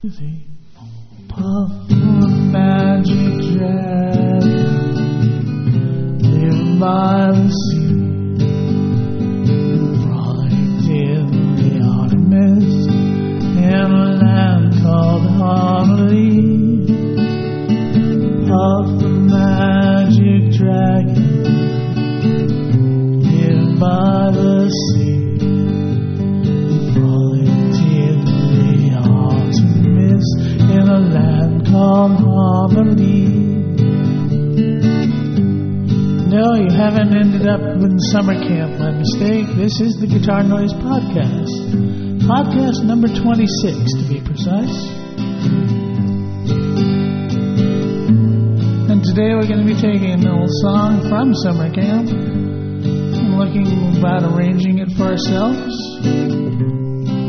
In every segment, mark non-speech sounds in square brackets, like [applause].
The puff magic dragon by haven't ended up in summer camp by mistake. This is the Guitar Noise Podcast. Podcast number 26, to be precise. And today we're going to be taking an old song from summer camp and looking about arranging it for ourselves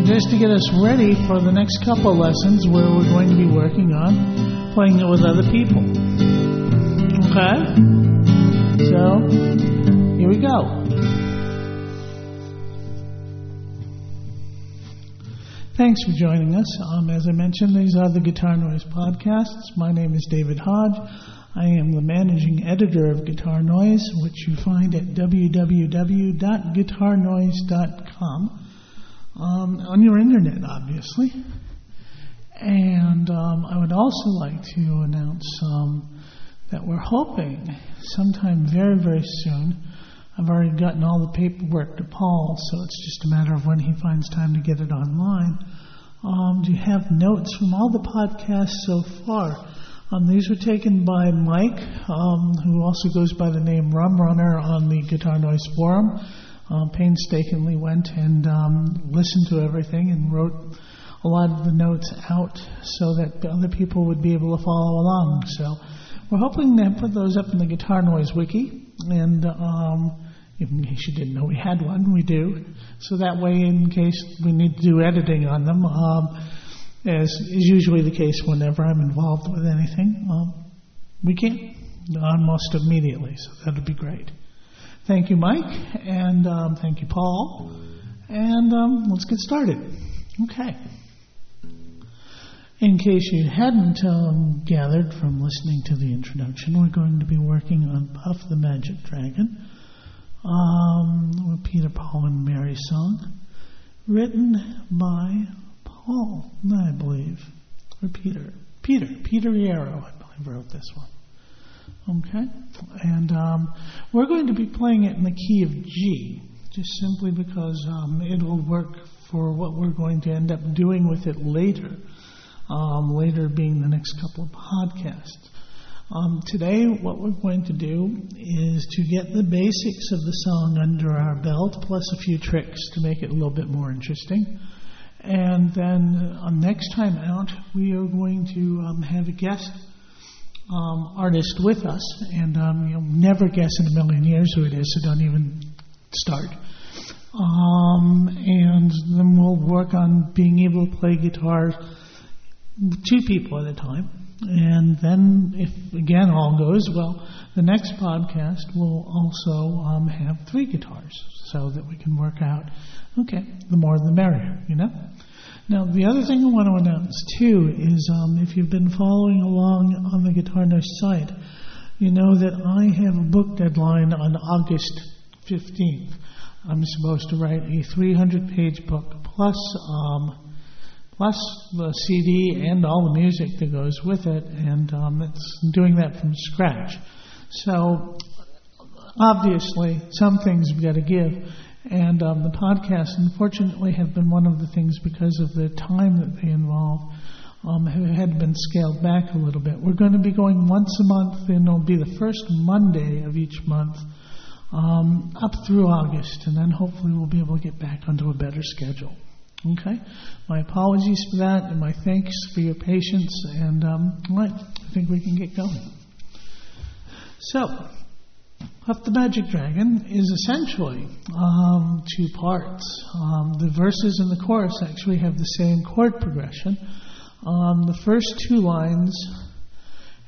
just to get us ready for the next couple lessons where we're going to be working on playing it with other people. Okay? So, here we go. Thanks for joining us. Um, as I mentioned, these are the Guitar Noise podcasts. My name is David Hodge. I am the managing editor of Guitar Noise, which you find at www.guitarnoise.com um, on your internet, obviously. And um, I would also like to announce um, that we're hoping sometime very, very soon. I've already gotten all the paperwork to Paul, so it's just a matter of when he finds time to get it online. Um, do you have notes from all the podcasts so far? Um, these were taken by Mike, um, who also goes by the name Rum Runner on the Guitar Noise Forum. Um, painstakingly went and um, listened to everything and wrote a lot of the notes out so that other people would be able to follow along. So we're hoping to put those up in the Guitar Noise Wiki. And um, in case you didn't know we had one, we do. So that way, in case we need to do editing on them, um, as is usually the case whenever I'm involved with anything, um, we can almost immediately. So that would be great. Thank you, Mike, and um, thank you, Paul. And um, let's get started. Okay. In case you hadn't um, gathered from listening to the introduction, we're going to be working on Puff the Magic Dragon, um, Peter, Paul, and Mary song, written by Paul, I believe, or Peter. Peter, Peter Yarrow, I believe, wrote this one. Okay? And um, we're going to be playing it in the key of G, just simply because um, it will work for what we're going to end up doing with it later, um, later being the next couple of podcasts. Um, today, what we're going to do is to get the basics of the song under our belt, plus a few tricks to make it a little bit more interesting. And then uh, next time out, we are going to um, have a guest um, artist with us, and um, you'll never guess in a million years who it is, so don't even start. Um, and then we'll work on being able to play guitar two people at a time. And then, if again all goes well, the next podcast will also um, have three guitars so that we can work out, okay, the more the merrier, you know? Now, the other thing I want to announce too is um, if you've been following along on the Guitar Noise site, you know that I have a book deadline on August 15th. I'm supposed to write a 300 page book plus, um, plus the CD and all the music that goes with it, and um, it's doing that from scratch. So, obviously, some things we've got to give. And um, the podcasts, unfortunately, have been one of the things because of the time that they involve. Um, had been scaled back a little bit. We're going to be going once a month, and it'll be the first Monday of each month um, up through August, and then hopefully we'll be able to get back onto a better schedule. Okay? My apologies for that, and my thanks for your patience, and um, right, I think we can get going. So, Puff the Magic Dragon is essentially um, two parts. Um, the verses and the chorus actually have the same chord progression. Um, the first two lines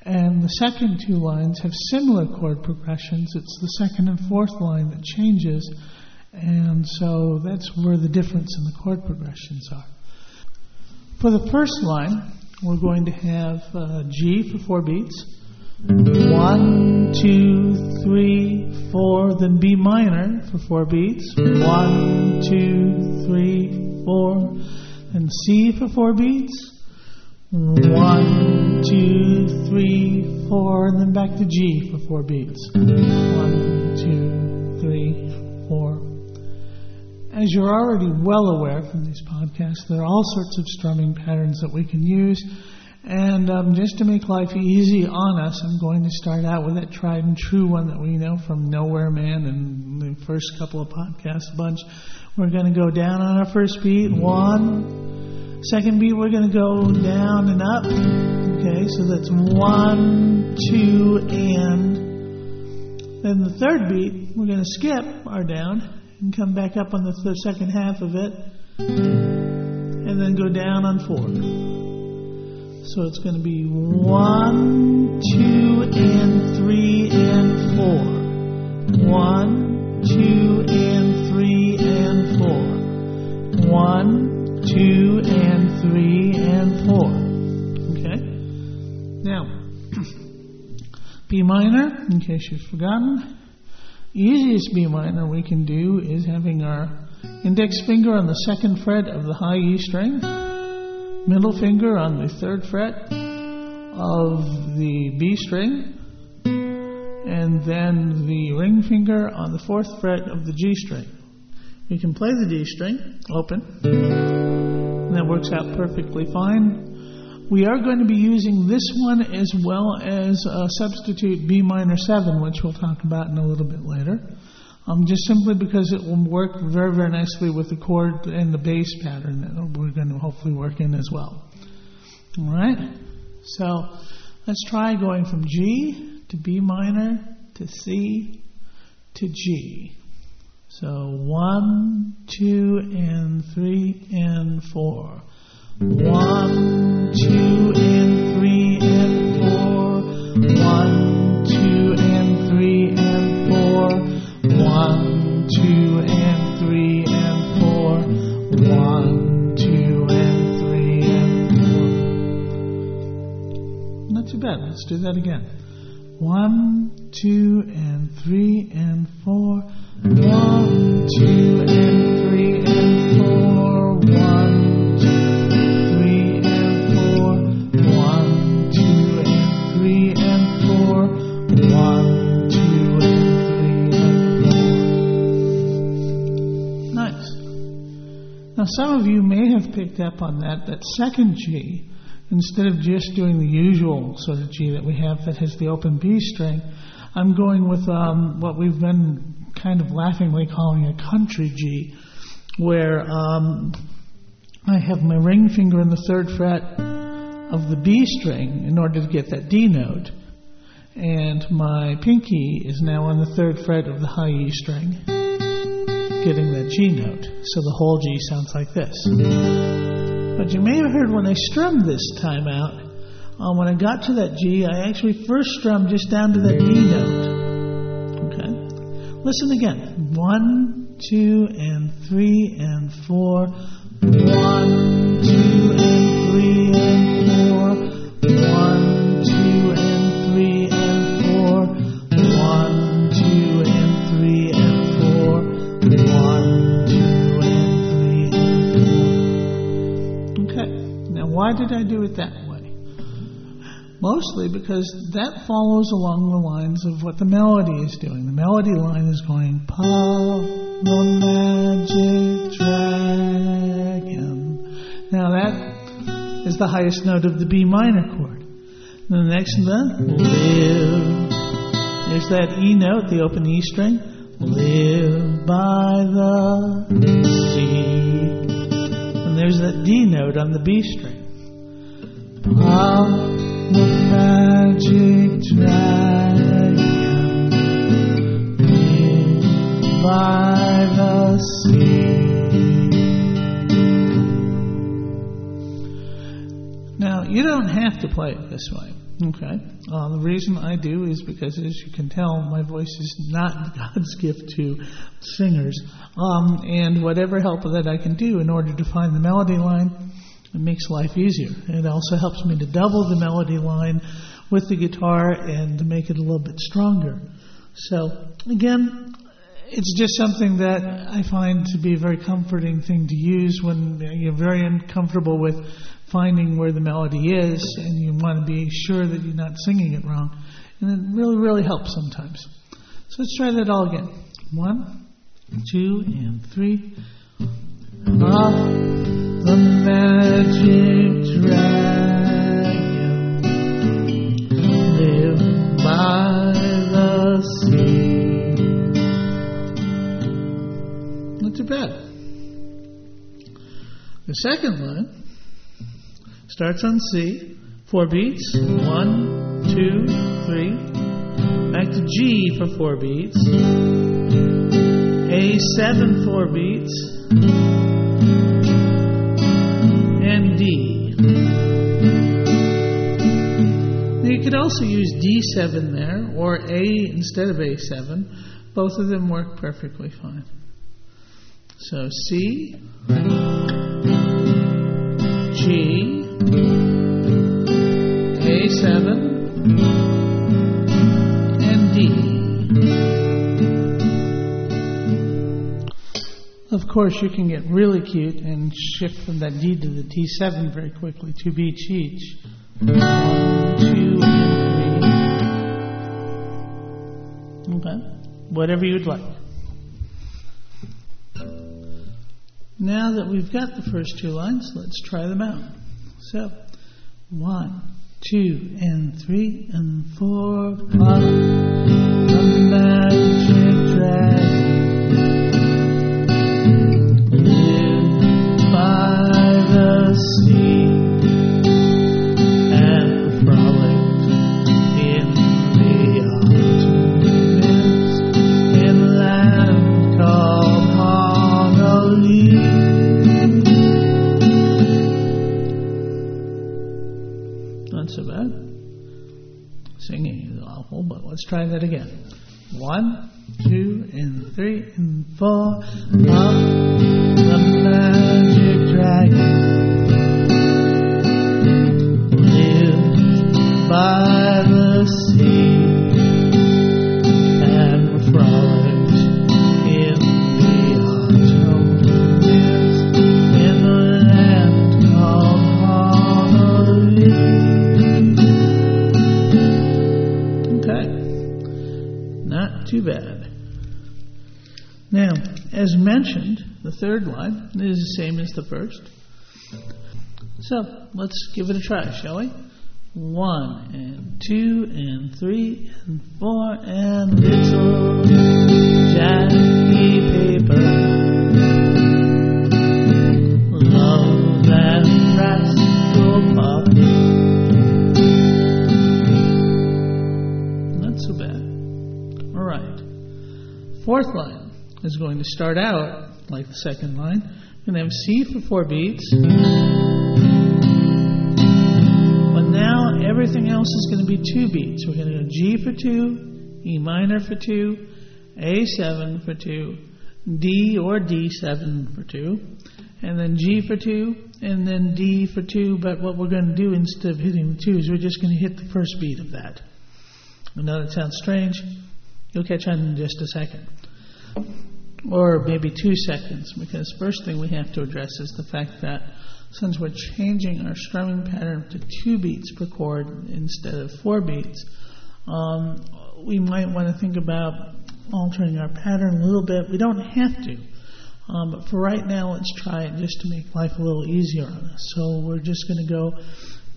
and the second two lines have similar chord progressions. It's the second and fourth line that changes, and so that's where the difference in the chord progressions are. For the first line, we're going to have uh, G for four beats. One, two, three, four, then B minor for four beats. One, two, three, four, then C for four beats. One, two, three, four, and then back to G for four beats. One, two, As you're already well aware from these podcasts, there are all sorts of strumming patterns that we can use. And um, just to make life easy on us, I'm going to start out with that tried and true one that we know from Nowhere Man and the first couple of podcasts bunch. We're going to go down on our first beat. one. Second beat, we're going to go down and up. Okay, so that's one, two, and. Then the third beat, we're going to skip our down and come back up on the th- second half of it, and then go down on four. So it's going to be one, two, and three, and four. One, two, and three, and four. One, two and three and four. Okay? Now, [clears throat] B minor, in case you've forgotten, easiest B minor we can do is having our index finger on the second fret of the high E string, middle finger on the third fret of the B string, and then the ring finger on the fourth fret of the G string. We can play the D string open, and that works out perfectly fine. We are going to be using this one as well as a substitute B minor 7, which we'll talk about in a little bit later. Um, just simply because it will work very, very nicely with the chord and the bass pattern that we're going to hopefully work in as well. All right? So let's try going from G to B minor to C to G. So one, two, and three, and four. One, two, and three, and four. One, two, and three, and four. One, two, and three, and four. One, two, and three, and four. Not too bad. Let's do that again. One, two, and three, and four. One, two, and three, and Now, some of you may have picked up on that, that second G, instead of just doing the usual sort of G that we have that has the open B string, I'm going with um, what we've been kind of laughingly calling a country G, where um, I have my ring finger in the third fret of the B string in order to get that D note, and my pinky is now on the third fret of the high E string, getting that G note. So the whole G sounds like this. But you may have heard when I strummed this time out, uh, when I got to that G, I actually first strummed just down to that D note. Okay? Listen again. One, two, and three, and four. One, two, and why did I do it that way? mostly because that follows along the lines of what the melody is doing. The melody line is going, Puff the magic dragon. Now that is the highest note of the B minor chord. the next one, live. There's that E note, the open E string. Live by the sea. And there's that D note on the B string. To play it this way, okay? Uh, the reason I do is because, as you can tell, my voice is not [laughs] God's gift to singers. Um, and whatever help that I can do in order to find the melody line, It makes life easier. It also helps me to double the melody line with the guitar and to make it a little bit stronger. So, again, it's just something that I find to be a very comforting thing to use when you're very uncomfortable with finding where the melody is and you want to be sure that you're not singing it wrong. And it really, really helps sometimes. So let's try that all again. One, two, and three. Off the magic dragon live by the sea. Not too bad. The second line starts on C, four beats. One, two, three. Back to G for four beats. A7 four beats. You could also use D7 there or A instead of A7. Both of them work perfectly fine. So C, G, A7, and D. Of course, you can get really cute and shift from that D to the D7 very quickly, two beats each. One, two, Whatever you'd like. Now that we've got the first two lines, let's try them out. So, one, two, and three, and four, five. Magic dragon by the sea try that again. One, two, and three, and four. Up the magic dragon lived by as mentioned, the third line is the same as the first. So, let's give it a try, shall we? One and two and three and four and little Jackie to start out like the second line. We're going to have C for four beats. But now everything else is going to be two beats. We're going to go G for two, E minor for two, A7 for two, D or D7 for two, and then G for two, and then D for two. But what we're going to do instead of hitting the two is we're just going to hit the first beat of that. I know that sounds strange. You'll catch on in just a second. Or maybe two seconds, because first thing we have to address is the fact that since we're changing our strumming pattern to two beats per chord instead of four beats, um, we might want to think about altering our pattern a little bit. We don't have to. Um, but for right now, let's try it just to make life a little easier on us. So we're just going to go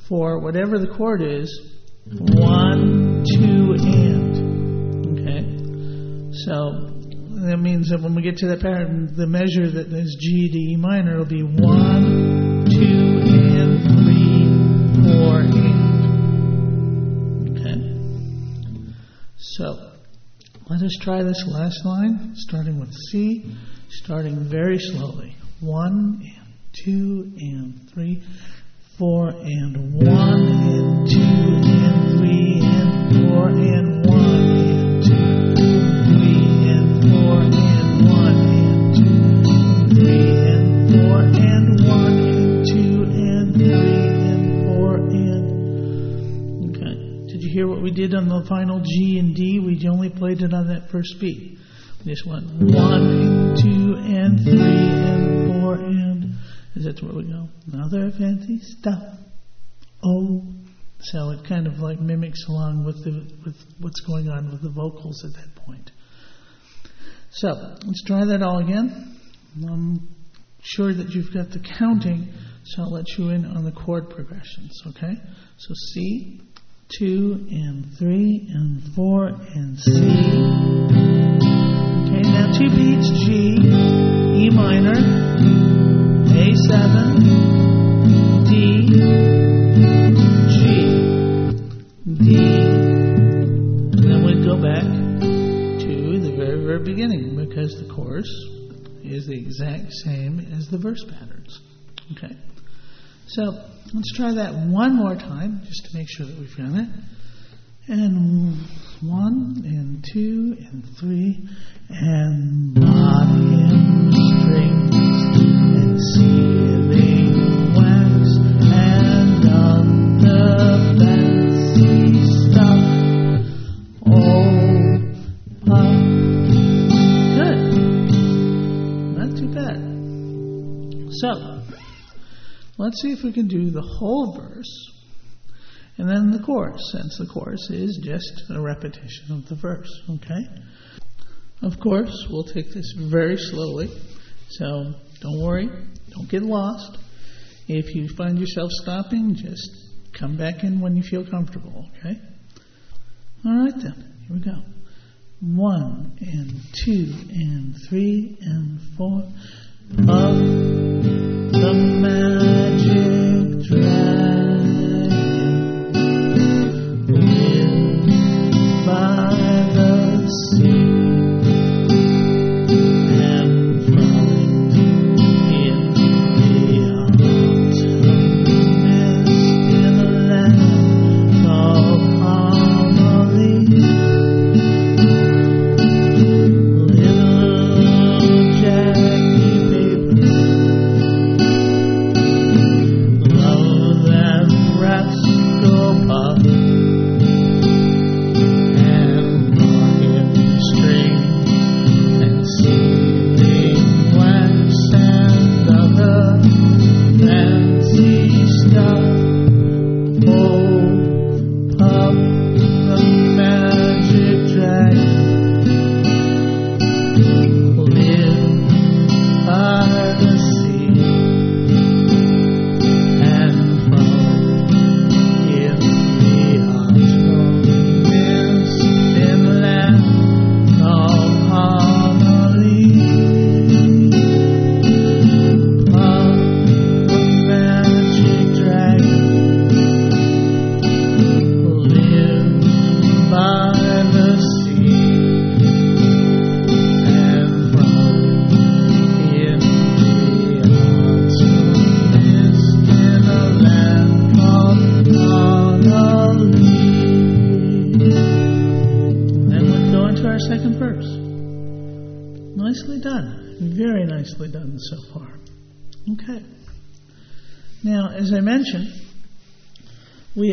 for whatever the chord is one, two, and. Okay? So that means that when we get to that pattern, the measure that is G to E minor will be one, two, and three, four, and. Okay? So let us try this last line, starting with C, starting very slowly. One, and two, and three, four, and one, and two, and three, and four, and hear what we did on the final G and D? We only played it on that first beat. We just went one and two and three and four and is that where we go? Another fancy stuff. Oh, so it kind of like mimics along with the with what's going on with the vocals at that point. So let's try that all again. I'm sure that you've got the counting, so I'll let you in on the chord progressions. Okay, so C, two and three and four and C. Okay, now two beats G, E minor, A7, D, G, D, and then we go back to the very, very beginning because the chorus is the exact same as the verse patterns. Okay, so let's try that one more time just to make sure that we've done it. And one and two and three and bottom strings and ceiling let's see if we can do the whole verse and then the chorus, since the chorus is just a repetition of the verse, okay? Of course, we'll take this very slowly, so don't worry, don't get lost. If you find yourself stopping, just come back in when you feel comfortable, okay? All right then, here we go. One and two and three and four. Up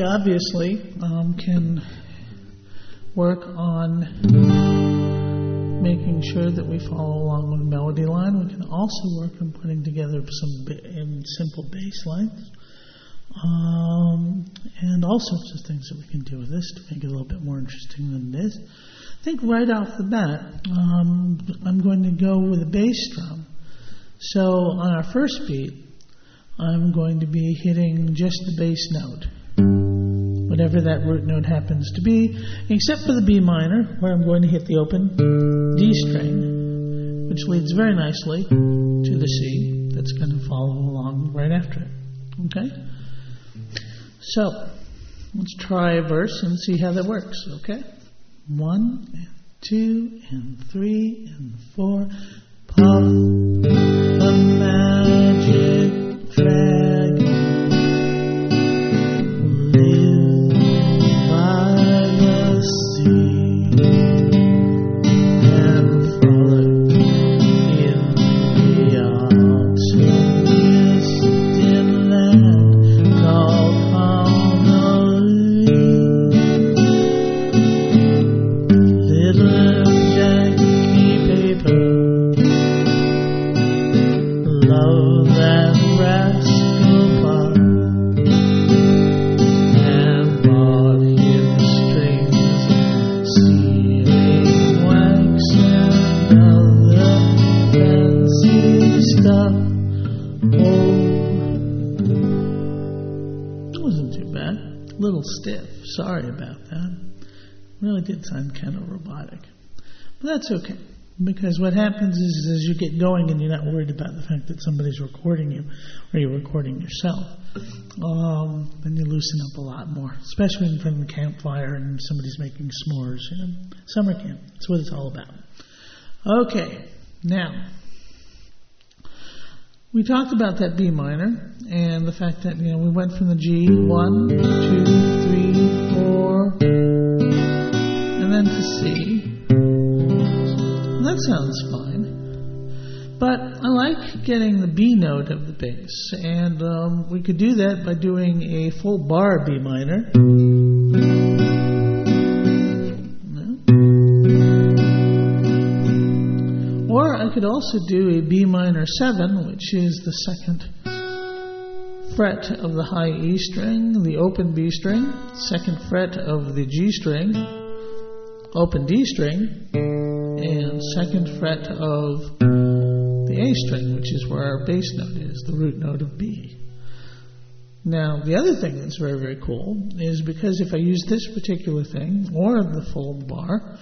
we obviously um, can work on making sure that we follow along with melody line. We can also work on putting together some simple bass lines. Um, and all sorts of things that we can do with this to make it a little bit more interesting than it is. I think right off the bat, um, I'm going to go with a bass drum. So on our first beat, I'm going to be hitting just the bass note, whatever that root note happens to be, except for the B minor, where I'm going to hit the open D string, which leads very nicely to the C that's going to follow along right after it. Okay? So, let's try a verse and see how that works, okay? One and two and three and four. Puff the that's okay. Because what happens is, as you get going and you're not worried about the fact that somebody's recording you or you're recording yourself, um, then you loosen up a lot more, especially in front of the campfire and somebody's making s'mores. You know? Summer camp, that's what it's all about. Okay, now, we talked about that B minor and the fact that, you know, we went from the G, one, two, three, four, and then to C. That sounds fine. But I like getting the B note of the bass, and um, we could do that by doing a full bar B minor. Or I could also do a B minor 7, which is the second fret of the high E string, the open B string, second fret of the G string, open D string, and second fret of the A string, which is where our bass note is, the root note of B. Now, the other thing that's very, very cool is because if I use this particular thing, or the full bar,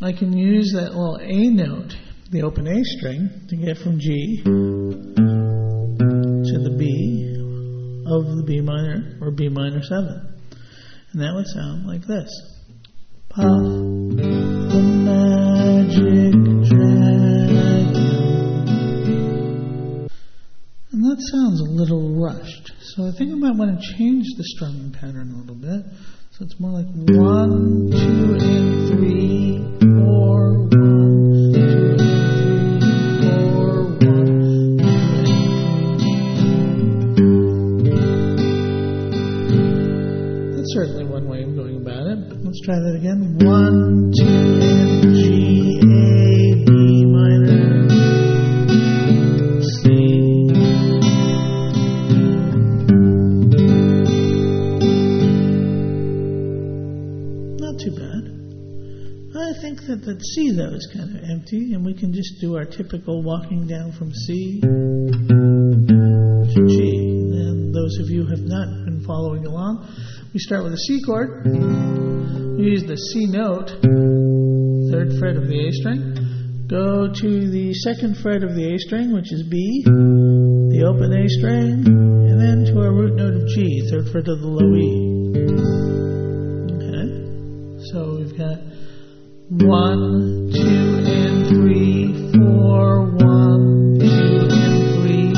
I can use that little A note, the open A string, to get from G to the B of the B minor, or B minor 7. And that would sound like this. And that sounds a little rushed. So I think I might want to change the strumming pattern a little bit. So it's more like one, two, and three, four, one, two, and three, four, one, two, three. That's certainly one way of going about it. Let's try that again. One, two, and G, can just do our typical walking down from C to G. And those of you who have not been following along, we start with a C chord. We use the C note, third fret of the A string. Go to the second fret of the A string, which is B, the open A string, and then to our root note of G, third fret of the low E. Okay? So we've got one, two, and four, one, two, and three,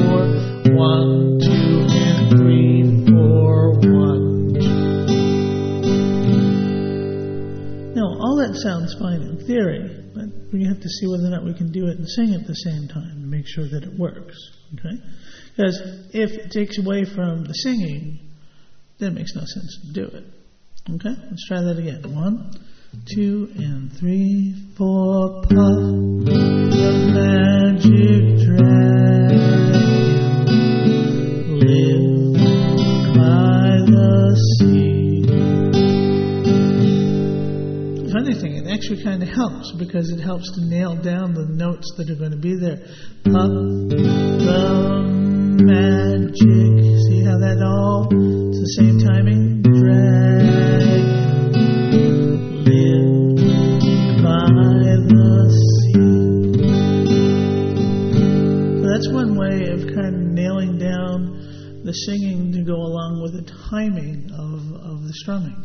four, one, two, and three, four, one, two. Now, all that sounds fine in theory, but we have to see whether or not we can do it and sing at the same time to make sure that it works. Okay? Because if it takes away from the singing, then it makes no sense to do it. Okay? Let's try that again. One, two, and three, four. Puff the magic dragon. Live by the sea. If anything, it actually kind of helps because it helps to nail down the notes that are going to be there. Puff the magic. See how that all, it's the same timing? Dragon. The. So that's one way of kind of nailing down the singing to go along with the timing of, of the strumming.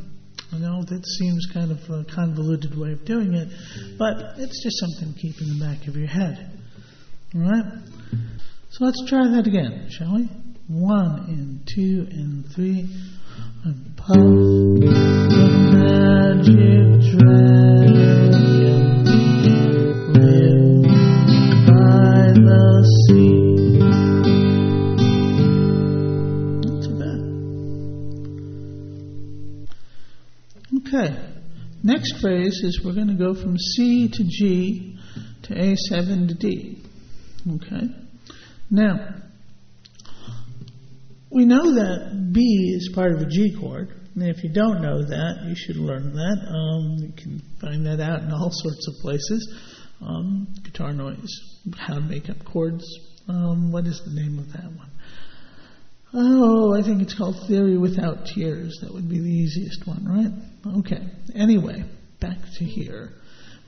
I know that seems kind of a convoluted way of doing it, but it's just something to keep in the back of your head. All right? So let's try that again, shall we? One and two and three. And puff the magic. Next phrase is we're going to go from C to G to A7 to D. Okay. Now, we know that B is part of a G chord. And if you don't know that, you should learn that. Um, you can find that out in all sorts of places. Um, guitar noise, how to make up chords. Um, what is the name of that one? Oh, I think it's called Theory Without Tears. That would be the easiest one, right? Okay. Anyway, back to here.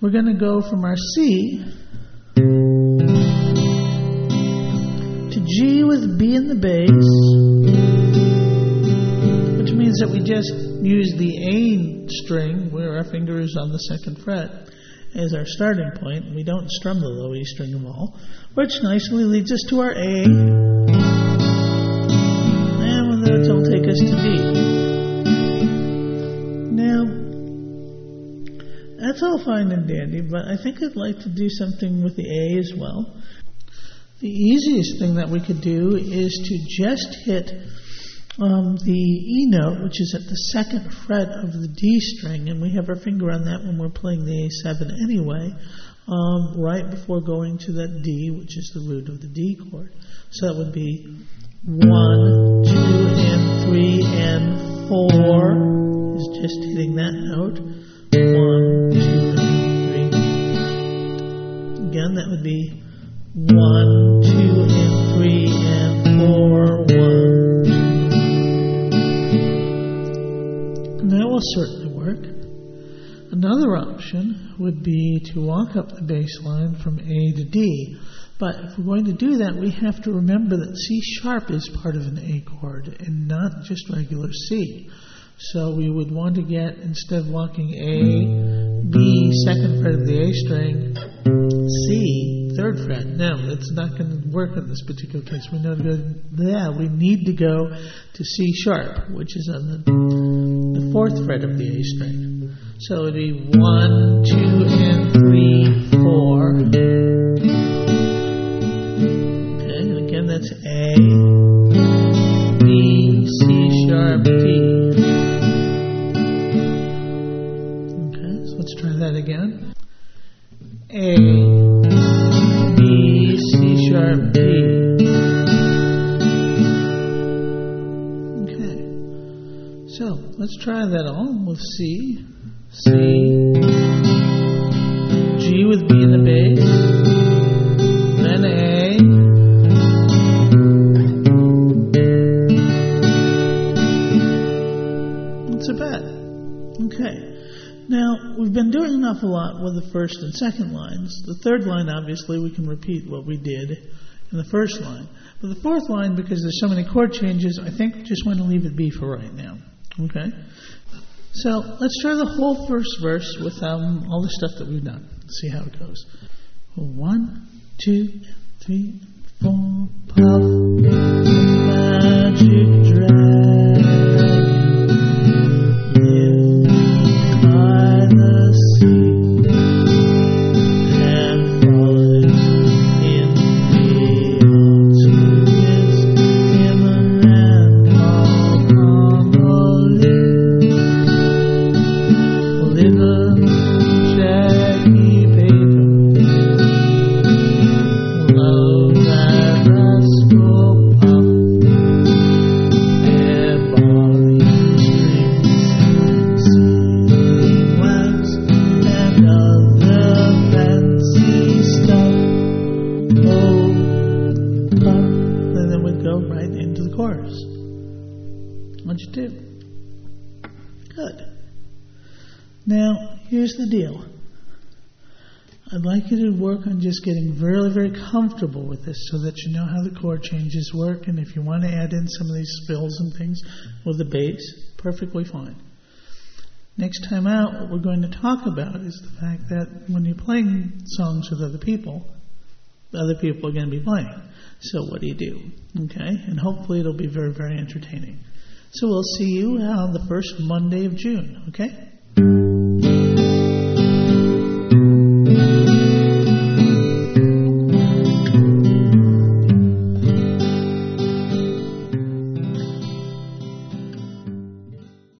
We're going to go from our C to G with B in the bass, which means that we just use the A string where our finger is on the second fret as our starting point. We don't strum the low E string of all, which nicely leads us to our A. That, it'll take us to D. Now, that's all fine and dandy, but I think I'd like to do something with the A as well. The easiest thing that we could do is to just hit um, the E note, which is at the second fret of the D string, and we have our finger on that when we're playing the A7 anyway, um, right before going to that D, which is the root of the D chord. So that would be one, two, and three, and four is just hitting that note. One, two, three. Again, that would be one, two, and three, and four, one. And that will certainly work. Another option would be to walk up the bass line from A to D. But if we're going to do that, we have to remember that C sharp is part of an A chord and not just regular C. So we would want to get, instead of walking A, B, second fret of the A string, C, third fret. No, it's not going to work in this particular case. We know to go there. We need to go to C sharp, which is on the, the fourth fret of the A string. So it'd be one, two, and three, four. With C, C, G with B in the bass, then A, not so bad. Okay. Now, we've been doing an awful lot with the first and second lines. The third line, obviously, we can repeat what we did in the first line. But the fourth line, because there's so many chord changes, I think we just want to leave it be for right now. Okay? So let's try the whole first verse with um, all the stuff that we've done. See how it goes. One, two, three, four. Puff Good. Now, here's the deal. I'd like you to work on just getting very, very comfortable with this so that you know how the chord changes work. And if you want to add in some of these spills and things with the bass, perfectly fine. Next time out, what we're going to talk about is the fact that when you're playing songs with other people, other people are going to be playing. So what do you do? Okay? And hopefully it'll be very, very entertaining. So we'll see you on the first Monday of June, okay?